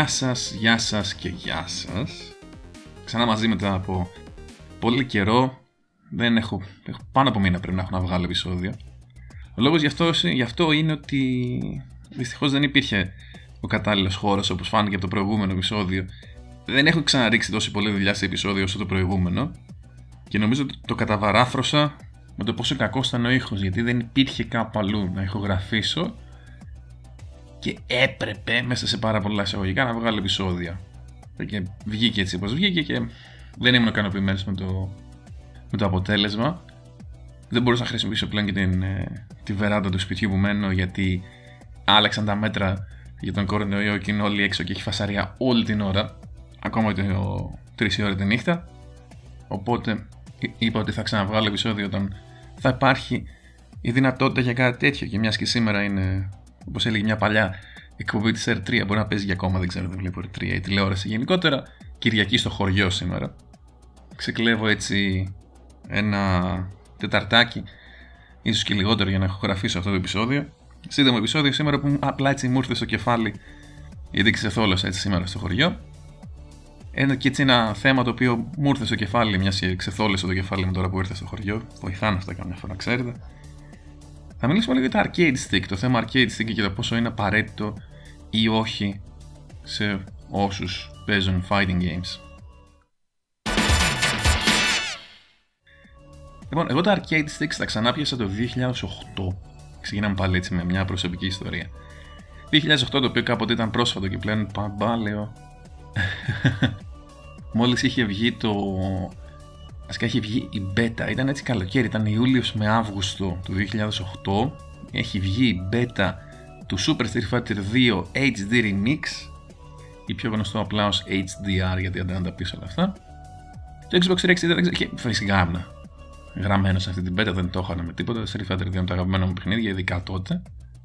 Γεια σας, γεια σας και γεια σας. Ξανά μαζί μετά από πολύ καιρό. Δεν έχω, έχω πάνω από μήνα πρέπει να έχω να βγάλω επεισόδιο. Ο λόγος γι' αυτό, γι αυτό είναι ότι δυστυχώς δεν υπήρχε ο κατάλληλος χώρος όπως φάνηκε από το προηγούμενο επεισόδιο. Δεν έχω ξαναρίξει τόση πολλή δουλειά σε επεισόδιο όσο το προηγούμενο και νομίζω ότι το καταβαράθρωσα με το πόσο κακό ήταν ο ήχος γιατί δεν υπήρχε κάπου αλλού να ηχογραφήσω και έπρεπε μέσα σε πάρα πολλά εισαγωγικά να βγάλω επεισόδια. Και βγήκε έτσι όπως βγήκε και δεν ήμουν ικανοποιημένος με το, με το αποτέλεσμα. Δεν μπορούσα να χρησιμοποιήσω πλέον και την, ε, τη βεράντα του σπιτιού που μένω γιατί άλλαξαν τα μέτρα για τον κορονοϊό και είναι όλοι έξω και έχει φασαρία όλη την ώρα. Ακόμα και το 3 η ώρα τη νύχτα. Οπότε είπα ότι θα ξαναβγάλω επεισόδιο όταν θα υπάρχει η δυνατότητα για κάτι τέτοιο. Και μιας και σήμερα είναι Όπως έλεγε μια παλιά εκπομπή της R3, μπορεί να παίζει για ακόμα, δεν ξέρω, δεν βλέπω R3 ή τηλεόραση γενικότερα. Κυριακή στο χωριό σήμερα. Ξεκλέβω έτσι ένα τεταρτάκι, ίσως και λιγότερο για να έχω γραφήσει αυτό το επεισόδιο. Σύντομο επεισόδιο σήμερα που απλά έτσι μου ήρθε στο κεφάλι, γιατί ξεθόλωσα έτσι σήμερα στο χωριό. Ένα και έτσι ένα θέμα το οποίο μου ήρθε στο κεφάλι, μιας και ξεθόλεσε το κεφάλι μου τώρα που ήρθε στο χωριό. Βοηθάνε αυτά καμιά φορά, ξέρετε. Θα μιλήσουμε λίγο για το arcade stick, το θέμα arcade stick και το πόσο είναι απαραίτητο ή όχι σε όσους παίζουν fighting games. Λοιπόν, εγώ τα arcade sticks τα ξανά πιάσα το 2008. Ξεκινάμε πάλι έτσι με μια προσωπική ιστορία. 2008 το οποίο κάποτε ήταν πρόσφατο και πλέον παμπάλαιο. Μόλις είχε βγει το Βασικά έχει βγει η beta, ήταν έτσι καλοκαίρι, ήταν Ιούλιος με Αύγουστο του 2008. Έχει βγει η beta του Super Street Fighter 2 HD Remix ή πιο γνωστό απλά ως HDR γιατί δεν τα πεις όλα αυτά. Το Xbox 360 και φυσικά άμυνα. Γραμμένο σε αυτή την beta δεν το είχαν με τίποτα. Το Street Fighter 2 είναι το αγαπημένο μου παιχνίδι, ειδικά τότε.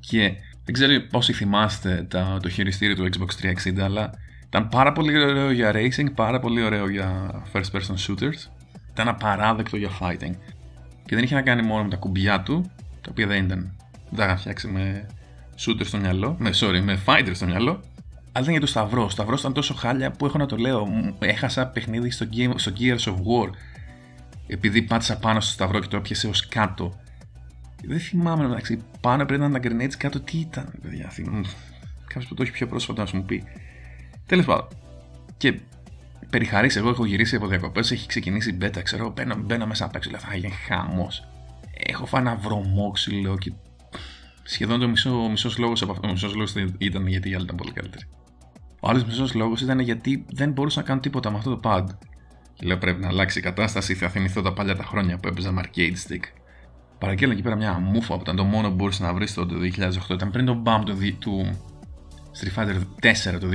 Και δεν ξέρω πόσοι θυμάστε τα, το χειριστήριο του Xbox 360, αλλά ήταν πάρα πολύ ωραίο για racing, πάρα πολύ ωραίο για first person shooters ήταν απαράδεκτο για fighting. Και δεν είχε να κάνει μόνο με τα κουμπιά του, τα οποία δεν ήταν. Δεν είχα φτιάξει με shooter στο μυαλό, με, sorry, με fighter στο μυαλό, αλλά ήταν για το Σταυρό. Ο Σταυρός ήταν τόσο χάλια που έχω να το λέω. Έχασα παιχνίδι στο, game, στο Gears of War επειδή πάτησα πάνω στο Σταυρό και το έπιασε ως κάτω. Δεν θυμάμαι μεταξύ. Πάνω πρέπει να ήταν τα grenades κάτω. Τι ήταν, παιδιά. Κάποιος που το έχει πιο πρόσφατα να σου μου πει. Τέλος πάντων. Και περιχαρήσει. Εγώ έχω γυρίσει από διακοπές, έχει ξεκινήσει η μπέτα. Ξέρω, μπαίνω, μπαίνω μέσα απ' έξω. Λέω, θα γίνει χαμός. Έχω φάει ένα βρωμόξυλο και σχεδόν το μισό μισός λόγος από αυτό. Ο μισός λόγος ήταν γιατί η άλλη ήταν πολύ καλύτερη. Ο άλλος μισός λόγος ήταν γιατί δεν μπορούσα να κάνω τίποτα με αυτό το pad. Και λέω πρέπει να αλλάξει η κατάσταση. Θα θυμηθώ τα παλιά τα χρόνια που έπαιζα με arcade stick. Παραγγέλνω εκεί πέρα μια μούφα που ήταν το μόνο που μπορούσες να βρεις το 2008. Ήταν πριν το bump του, του Street Fighter 4 το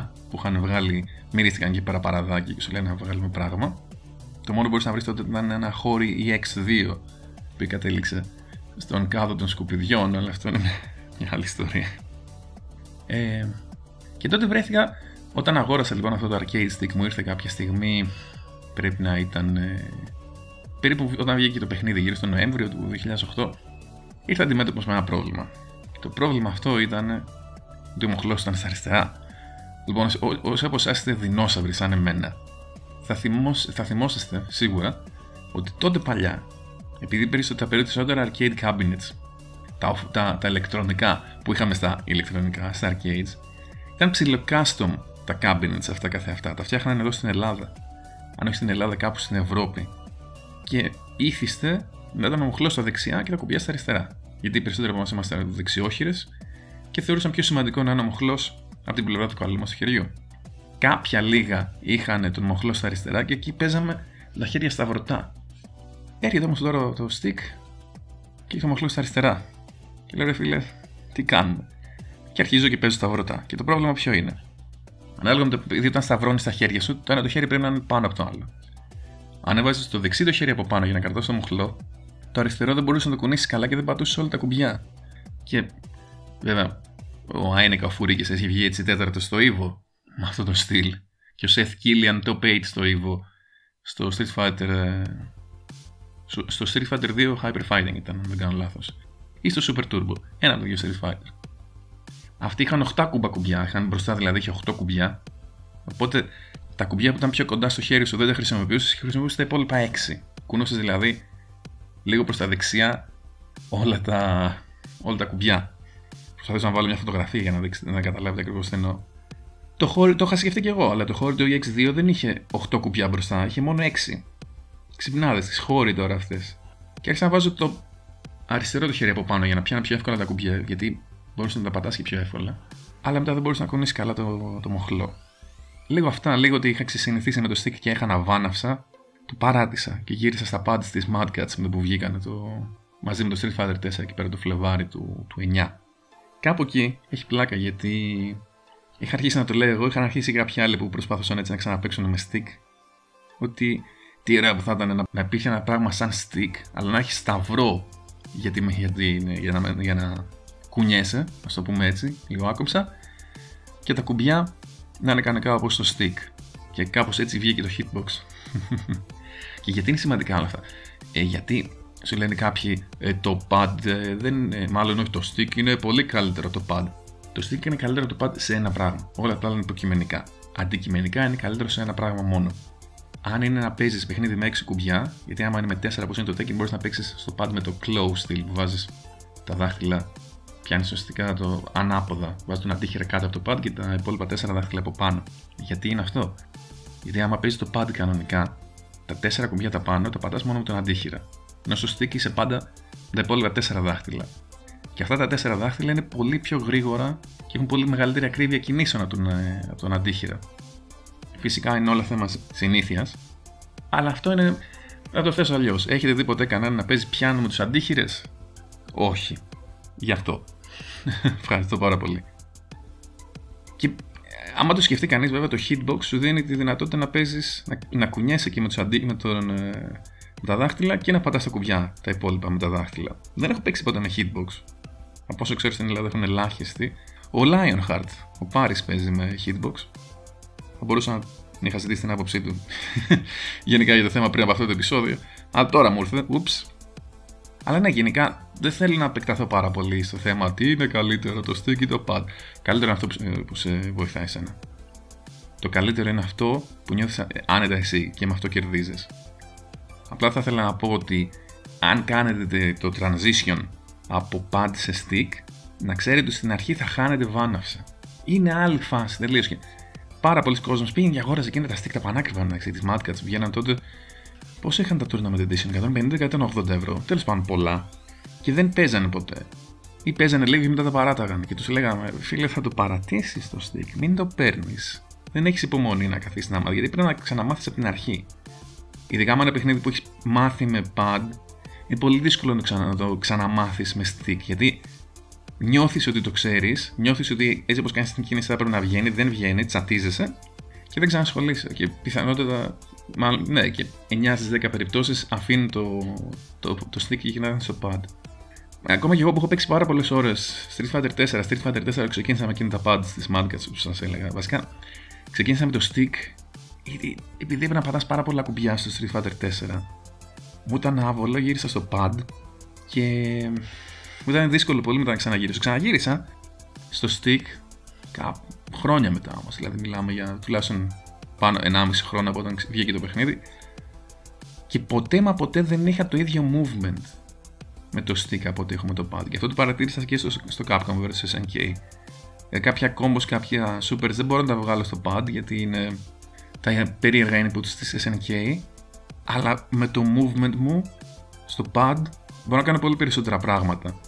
2009 που είχαν βγάλει μυρίστηκαν εκεί πέρα παραδάκι και σου λένε να βγάλουμε πράγμα. Το μόνο που μπορείς να βρεις τότε ήταν ένα χώρι EX2 που κατέληξε στον κάδο των σκουπιδιών, αλλά αυτό είναι μια άλλη ιστορία. Ε, και τότε βρέθηκα, όταν αγόρασα λοιπόν αυτό το arcade stick μου ήρθε κάποια στιγμή, πρέπει να ήταν ε, περίπου όταν βγήκε το παιχνίδι γύρω στο Νοέμβριο του 2008, ήρθα αντιμέτωπος με ένα πρόβλημα. Το πρόβλημα αυτό ήταν ότι ο μοχλός ήταν στα αριστερά Λοιπόν, όσοι από εσάς είστε δεινόσαυροι σαν εμένα, θα, θυμόσ, θα θυμόσαστε σίγουρα ότι τότε παλιά, επειδή τα περισσότερα arcade cabinets, τα, τα, τα ηλεκτρονικά που είχαμε στα ηλεκτρονικά, στα arcades, ήταν ψηλό custom τα cabinets αυτά καθε αυτά. Τα φτιάχνανε εδώ στην Ελλάδα. Αν όχι στην Ελλάδα, κάπου στην Ευρώπη. Και ήθιστε να ήταν ομοχλό στα δεξιά και τα κουμπιά στα αριστερά. Γιατί οι περισσότεροι από εμάς είμαστε δεξιόχειρες και θεωρούσαν πιο σημαντικό να είναι ομοχλό από την πλευρά του καλού μα χεριού. Κάποια λίγα είχαν τον μοχλό στα αριστερά και εκεί παίζαμε τα χέρια σταυρωτά. Έρχεται όμως τώρα το stick και είχε μοχλός στα αριστερά. Και λέω ρε φίλε, τι κάνουμε; Και αρχίζω και παίζω σταυρωτά. Και το πρόβλημα ποιο είναι; Ανάλογα με το επειδή όταν σταυρώνεις τα χέρια σου, το ένα το χέρι πρέπει να είναι πάνω από το άλλο. Αν έβαζες το δεξί το χέρι από πάνω για να κρατώσει το μοχλό, το αριστερό δεν μπορούσε να το κουνήσεις καλά και δεν πατούσε όλα τα κουμπιά. Και βέβαια, ο Άινεκα ο Φουρίκης έχει βγει έτσι τέταρτος στο Evo με αυτό το στυλ και ο Seth Killian το 8 στο Evo στο Street Fighter ε, στο Street Fighter 2 Hyper Fighting ήταν αν δεν κάνω λάθος ή στο Super Turbo ένα από το δύο Street Fighter Αυτή είχαν 8 κούμπα κουμπιά. Είχαν μπροστά δηλαδή είχε 8 κουμπιά. Οπότε τα κουμπιά που ήταν πιο κοντά στο χέρι σου δεν τα χρησιμοποιούσες, χρησιμοποιούσες τα υπόλοιπα 6. Κούνωσε δηλαδή λίγο προς τα δεξιά όλα τα, όλα τα κουμπιά. Προσπαθήσω να βάλω μια φωτογραφία για να, δείξετε, να καταλάβετε ακριβώς τι εννοώ. Το, χώρι, το είχα σκεφτεί και εγώ, αλλά το χώρι του EX2 δεν είχε 8 κουμπιά μπροστά, είχε μόνο 6. Ξυπνάδε, τις χώροι τώρα αυτές. Και άρχισα να βάζω το αριστερό το χέρι από πάνω για να πιάνω πιο εύκολα τα κουμπιά, γιατί μπορούσε να τα πατάς και πιο εύκολα. Αλλά μετά δεν μπορούσε να κουνήσει καλά το, το μοχλό. Λίγο αυτά, λίγο ότι είχα ξεσυνηθίσει με το stick και έχανα βάναυσα, το παράτησα και γύρισα στα pads της Mad Cats με το που βγήκανε το... μαζί με το Street Fighter 4 εκεί πέρα το Φλεβάρι του, του 9. Κάπου εκεί έχει πλάκα γιατί είχα αρχίσει να το λέω εγώ, είχαν αρχίσει κάποιοι άλλοι που προσπάθησαν έτσι να ξαναπέξουν με stick. Ότι τι ωραία που θα ήταν να, να υπήρχε ένα πράγμα σαν stick, αλλά να έχει σταυρό γιατί, γιατί, για, να, για να κουνιέσαι, ας το πούμε έτσι, λίγο άκοψα, και τα κουμπιά να είναι κανονικά όπως το stick. Και κάπως έτσι βγήκε το hitbox. και γιατί είναι σημαντικά όλα αυτά; Ε, γιατί σου λένε κάποιοι ε, το pad ε, δεν, ε, μάλλον όχι το stick είναι πολύ καλύτερο το pad. Το stick είναι καλύτερο το pad σε ένα πράγμα. Όλα τα άλλα είναι υποκειμενικά. Αντικειμενικά είναι καλύτερο σε ένα πράγμα μόνο. Αν είναι να παίζεις παιχνίδι με 6 κουμπιά, γιατί άμα είναι με 4 όπω είναι το Tekken, μπορείς να παίξεις στο pad με το close style που βάζεις τα δάχτυλα, πιάνεις ουσιαστικά το ανάποδα. Βάζεις τον αντίχειρα κάτω από το pad και τα υπόλοιπα 4 δάχτυλα από πάνω. Γιατί είναι αυτό; Γιατί άμα παίζεις το pad κανονικά, τα 4 κουμπιά τα πάνω τα πατάς μόνο με τον αντίχειρα. Ενώ στο stick είσαι πάντα τα υπόλοιπα 4 δάχτυλα. Και αυτά τα 4 δάχτυλα είναι πολύ πιο γρήγορα και έχουν πολύ μεγαλύτερη ακρίβεια κινήσεων από τον, ε, από τον αντίχειρα. Φυσικά είναι όλα θέμα συνήθειας. Αλλά αυτό είναι. Να το θέσω αλλιώς. Έχετε δει ποτέ κανέναν να παίζει πιάνο με τους αντίχειρες, Όχι. Γι' αυτό. Ευχαριστώ πάρα πολύ. Και ε, άμα το σκεφτεί κανείς, βέβαια το hitbox σου δίνει τη δυνατότητα να παίζεις, να, να κουνιέσαι και με, τους αντί, με, τον, ε, με τα δάχτυλα και να πατάς τα κουμπιά τα υπόλοιπα με τα δάχτυλα. Δεν έχω παίξει ποτέ με hitbox. Από όσο ξέρω στην Ελλάδα έχουν ελάχιστοι. Ο Lionheart, ο Πάρης παίζει με hitbox θα μπορούσα να είχα ζητήσει την άποψή του γενικά για το θέμα πριν από αυτό το επεισόδιο. Αλλά τώρα μου ήρθε. Ούψ. Αλλά ναι, γενικά δεν θέλω να επεκταθώ πάρα πολύ στο θέμα τι είναι καλύτερο, το stick ή το pad. Καλύτερο είναι αυτό που σε βοηθάει εσένα. Το καλύτερο είναι αυτό που νιώθεις άνετα εσύ και με αυτό κερδίζεις. Απλά θα ήθελα να πω ότι αν κάνετε το transition από pad σε stick, να ξέρετε ότι στην αρχή θα χάνετε βάναυσα. Είναι άλλη φάση τελείως πάρα πολλοί κόσμοι πήγαινε και αγόραζε εκείνα τα stick τα πανάκριβα να ξέρεις. Τις Mad Cats βγαίναν τότε. Πώς είχαν τα Tournament Edition, 150-180 ευρώ. Τέλος πάντων πολλά. Και δεν παίζανε ποτέ. Ή παίζανε λίγο και μετά τα παράταγαν. Και τους λέγαμε, φίλε, θα το παρατήσεις το stick, μην το παίρνεις. Δεν έχεις υπομονή να καθίσεις να μάθει, γιατί πρέπει να ξαναμάθεις από την αρχή. Ειδικά με ένα παιχνίδι που έχεις μάθει με pad, είναι πολύ δύσκολο να, ξανα, να το ξαναμάθεις με stick. Γιατί νιώθεις ότι το ξέρεις, νιώθεις ότι έτσι όπως κάνεις την κίνηση θα πρέπει να βγαίνει, δεν βγαίνει, τσατίζεσαι και δεν ξανασχολείσαι. Και πιθανότατα, μάλλον, ναι, και 9 στις 10 περιπτώσεις αφήνει το, το, το stick και γυρνάει στο pad. Ακόμα και εγώ που έχω παίξει πάρα πολλές ώρες Street Fighter 4, Street Fighter 4 ξεκίνησα με εκείνα τα pads της Mad Cats που σας έλεγα. Βασικά, ξεκίνησα με το stick επειδή έπρεπε να πατάς πάρα πολλά κουμπιά στο Street Fighter 4. Μου ήταν άβολο, γύρισα στο pad και μου ήταν δύσκολο πολύ μετά να ξαναγυρίσω. Ξαναγύρισα στο stick κάπου χρόνια μετά όμως. Δηλαδή, μιλάμε για τουλάχιστον πάνω 1,5 χρόνο από όταν βγήκε το παιχνίδι. Και ποτέ μα ποτέ δεν είχα το ίδιο movement με το stick από ό,τι έχω με το pad. Και αυτό το παρατήρησα και στο, στο Capcom vs SNK. Ε, κάποια combos, κάποια supers δεν μπορώ να τα βγάλω στο pad γιατί είναι τα περίεργα inputs της SNK. Αλλά με το movement μου στο pad μπορώ να κάνω πολύ περισσότερα πράγματα.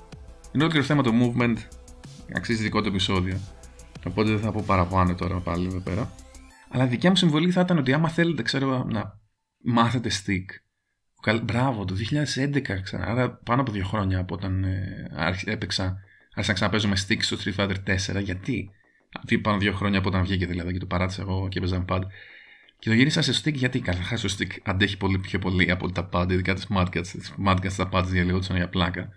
Είναι όλο το θέμα το movement αξίζει δικό του επεισόδιο. Οπότε δεν θα πω παραπάνω τώρα πάλι εδώ πέρα. Αλλά δικιά μου συμβολή θα ήταν ότι άμα θέλετε, ξέρω, να μάθετε stick. Μπράβο, το 2011 ξανά, άρα πάνω από δύο χρόνια από όταν ε, έπαιξα, άρχισα να ξαναπέζω με stick στο Street Fighter 4. Γιατί; Αυτή πάνω δύο χρόνια από όταν βγήκε δηλαδή και το παράτησα εγώ και έπαιζα με pad. Και το γύρισα σε stick γιατί καταρχάς το stick αντέχει πολύ πιο πολύ από τα pad, ειδικά τις Mad Cats. Τις Mad Cats τα pads διαλύονταν για πλάκα.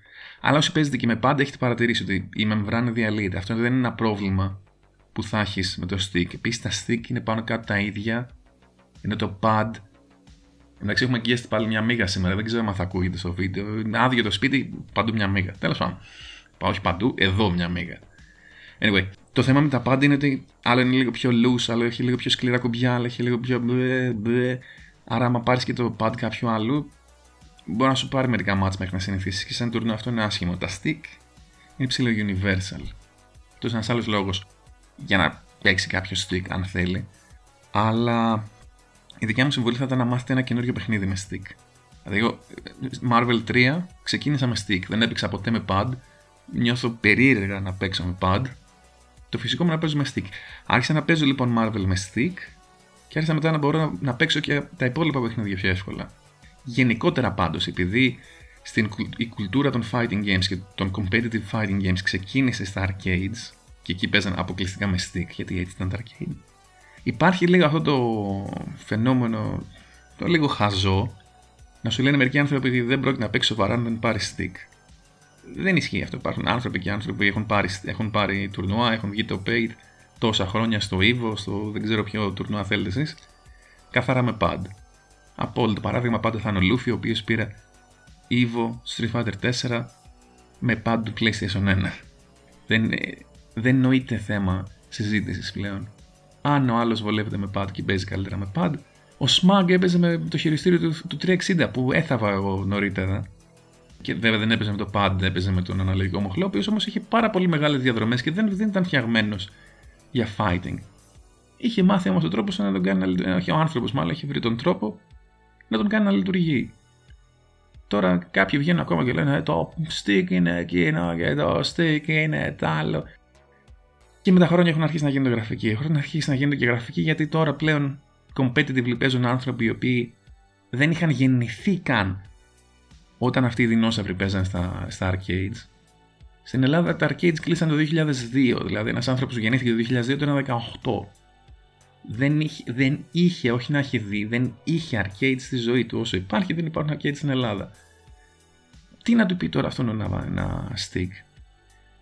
Αλλά όσοι παίζετε και με πάντα έχετε παρατηρήσει ότι η μεμβράνη διαλύεται. Αυτό δεν είναι ένα πρόβλημα που θα έχεις με το stick. Επίσης τα stick είναι πάνω κάτω τα ίδια. Είναι το pad. Εντάξει, έχουμε αγγιάσει πάλι μια μίγα σήμερα. Δεν ξέρω αν θα ακούγεται στο βίντεο. Είναι άδειο το σπίτι, παντού μια μίγα. Τέλος πάντων. Πάω όχι παντού, εδώ μια μίγα. Anyway, το θέμα με τα πάντα είναι ότι άλλο είναι λίγο πιο loose, άλλο έχει λίγο πιο σκληρά κουμπιά, άλλο έχει λίγο πιο μπλε, μπλε. Άρα, άμα πάρεις και το pad κάποιου άλλου, μπορεί να σου πάρει μερικά μάτς μέχρι να συνηθίσεις. Και σαν τουρνό αυτό είναι άσχημο. Τα stick είναι ψηλό universal. Αυτός είναι ένας άλλος λόγος για να παίξει κάποιος stick, αν θέλει. Αλλά η δικιά μου συμβολή θα ήταν να μάθετε ένα καινούριο παιχνίδι με stick. Δηλαδή, εγώ Marvel 3 ξεκίνησα με stick, δεν έπαιξα ποτέ με pad. Νιώθω περίεργα να παίξω με pad. Το φυσικό μου να παίζω με stick. Άρχισα να παίζω λοιπόν Marvel με stick και άρχισα μετά να μπορώ να, να παίξω και τα υπόλοιπα παιχνίδια πιο εύκολα. Γενικότερα πάντως, επειδή στην, η κουλτούρα των fighting games και των competitive fighting games ξεκίνησε στα arcades και εκεί παίζαν αποκλειστικά με stick, γιατί έτσι ήταν τα arcade. Υπάρχει λίγο αυτό το φαινόμενο, το λίγο χαζό, να σου λένε μερικοί άνθρωποι ότι δεν πρόκειται να παίξεις σοβαρά αν δεν πάρεις stick. Δεν ισχύει αυτό. Υπάρχουν άνθρωποι και άνθρωποι που έχουν πάρει, έχουν πάρει τουρνουά, έχουν βγει το paid τόσα χρόνια στο Evo, στο δεν ξέρω ποιο τουρνουά θέλετε εσείς, καθαρά με pad. Απόλυτο παράδειγμα πάντα θα είναι ο Luffy, ο οποίος πήρε Evo Street Fighter 4 με pad του PlayStation 1. Δεν, δεν νοείται θέμα συζήτησης πλέον. Αν ο άλλος βολεύεται με pad και παίζει καλύτερα με pad, ο Smug έπαιζε με το χειριστήριο του, του 360 που έθαβα εγώ νωρίτερα. Και βέβαια δεν έπαιζε με το pad, έπαιζε με τον αναλογικό μοχλό, ο οποίο όμως είχε πάρα πολύ μεγάλες διαδρομές και δεν, δεν ήταν φτιαγμένος για fighting. Είχε μάθει όμως τον τρόπος να τον κάνει να Όχι, ο άνθρωπος μάλλον είχε βρει τον τρόπο να τον κάνει να λειτουργεί. Τώρα κάποιοι βγαίνουν ακόμα και λένε «Ε, το stick είναι εκείνο και το stick είναι τ' άλλο. Και με τα χρόνια έχουν αρχίσει να γίνονται γραφικοί. Έχουν αρχίσει να γίνονται και γραφικοί γιατί τώρα πλέον competitive παίζουν άνθρωποι οι οποίοι δεν είχαν γεννηθεί καν όταν αυτοί οι δεινόσαυροι παίζαν στα, στα arcades. Στην Ελλάδα τα arcades κλείσαν το 2002, δηλαδή ένας άνθρωπος που γεννήθηκε το 2002 ήταν 18. Δεν είχε, δεν είχε, όχι να έχει δει, δεν είχε arcades στη ζωή του. Όσο υπάρχει δεν υπάρχουν arcades στην Ελλάδα. Τι να του πει τώρα αυτόν ένα, ένα stick;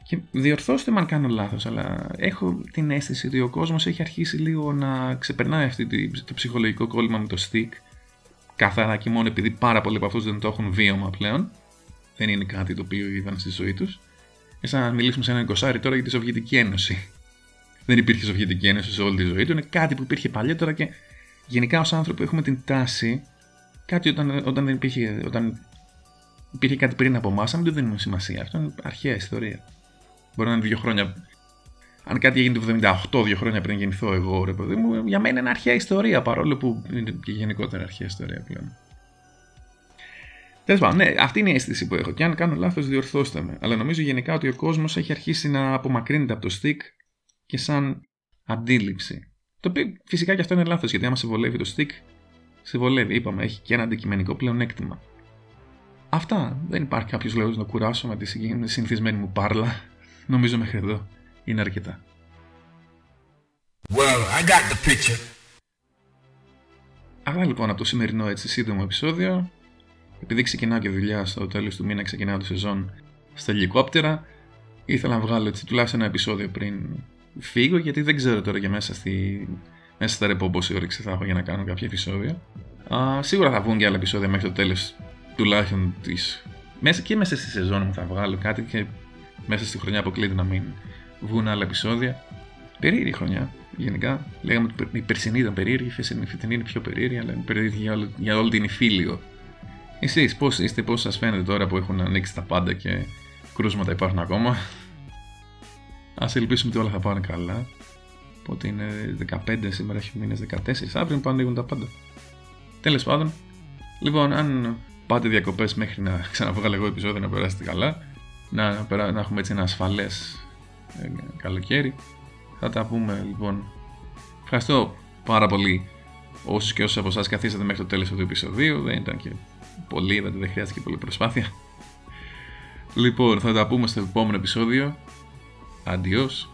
Και διορθώστε με αν κάνω λάθος, αλλά έχω την αίσθηση ότι ο κόσμος έχει αρχίσει λίγο να ξεπερνάει αυτό το ψυχολογικό κόλλημα με το stick. Καθαρά και μόνο επειδή πάρα πολλοί από αυτούς δεν το έχουν βίωμα πλέον. Δεν είναι κάτι το οποίο είδαν στη ζωή τους. Ε, σαν να μιλήσουμε σε έναν 20 τώρα για τη Σοβιετική Ένωση. Δεν υπήρχε Σοβιετική Ένωση σε όλη τη ζωή του. Είναι κάτι που υπήρχε παλιότερα και γενικά ως άνθρωποι έχουμε την τάση κάτι όταν, όταν, δεν υπήρχε, όταν υπήρχε κάτι πριν από εμάς, να μην το δίνουμε σημασία. Αυτό είναι αρχαία ιστορία. Μπορεί να είναι δύο χρόνια. Αν κάτι έγινε το 78, δύο χρόνια πριν γεννηθώ εγώ, ρε παιδί μου, για μένα είναι αρχαία ιστορία παρόλο που είναι και γενικότερα αρχαία ιστορία πλέον. Τέλος πάντων, ναι, αυτή είναι η αίσθηση που έχω. Και αν κάνω λάθος, διορθώστε με. Αλλά νομίζω γενικά ότι ο κόσμος έχει αρχίσει να απομακρύνεται από το stick και σαν αντίληψη. Το οποίο φυσικά και αυτό είναι λάθος γιατί άμα σε βολεύει το stick, σε βολεύει. Είπαμε, έχει και ένα αντικειμενικό πλεονέκτημα. Αυτά. Δεν υπάρχει κάποιος λόγος να κουράσω με τη συνηθισμένη μου πάρλα. Νομίζω μέχρι εδώ είναι αρκετά. Well, I got the picture. Αυτά λοιπόν από το σημερινό έτσι σύντομο επεισόδιο. Επειδή ξεκινάω και δουλειά στο τέλος του μήνα, ξεκινάω τη σεζόν στα ελικόπτερα, ήθελα να βγάλω έτσι τουλάχιστον ένα επεισόδιο πριν φύγω, γιατί δεν ξέρω τώρα και μέσα, στη, μέσα στα ρεπό πόση όρεξη θα έχω για να κάνω κάποια επεισόδια. Α, σίγουρα θα βγουν και άλλα επεισόδια μέχρι το τέλος τουλάχιστον της. Μέσα και μέσα στη σεζόν μου θα βγάλω κάτι και μέσα στη χρονιά αποκλείται να μην βγουν άλλα επεισόδια. Περίεργη χρονιά, γενικά. Λέγαμε ότι η περσινή ήταν περίεργη, η φετινή είναι πιο περίεργη, αλλά είναι περίεργη για, όλη, για όλη την υφήλιο. Εσείς πώς είστε, πώς σας φαίνεται τώρα που έχουν ανοίξει τα πάντα και κρούσματα υπάρχουν ακόμα; Α ελπίσουμε ότι όλα θα πάνε καλά. Οπότε είναι 15, σήμερα έχει μήνε 14, αύριο που ανοίγουν τα πάντα. Τέλος πάντων, λοιπόν, αν πάτε διακοπές μέχρι να ξαναβγάλω εγώ επεισόδιο να περάσετε καλά, να, να έχουμε έτσι ένα ασφαλές ε, καλοκαίρι. Θα τα πούμε λοιπόν. Ευχαριστώ πάρα πολύ όσους και όσους από εσάς καθίσατε μέχρι το τέλος του επεισοδίου. Δεν ήταν και πολύ, δεν χρειάστηκε πολύ προσπάθεια. Λοιπόν, θα τα πούμε στο επόμενο επεισόδιο. Αντιός.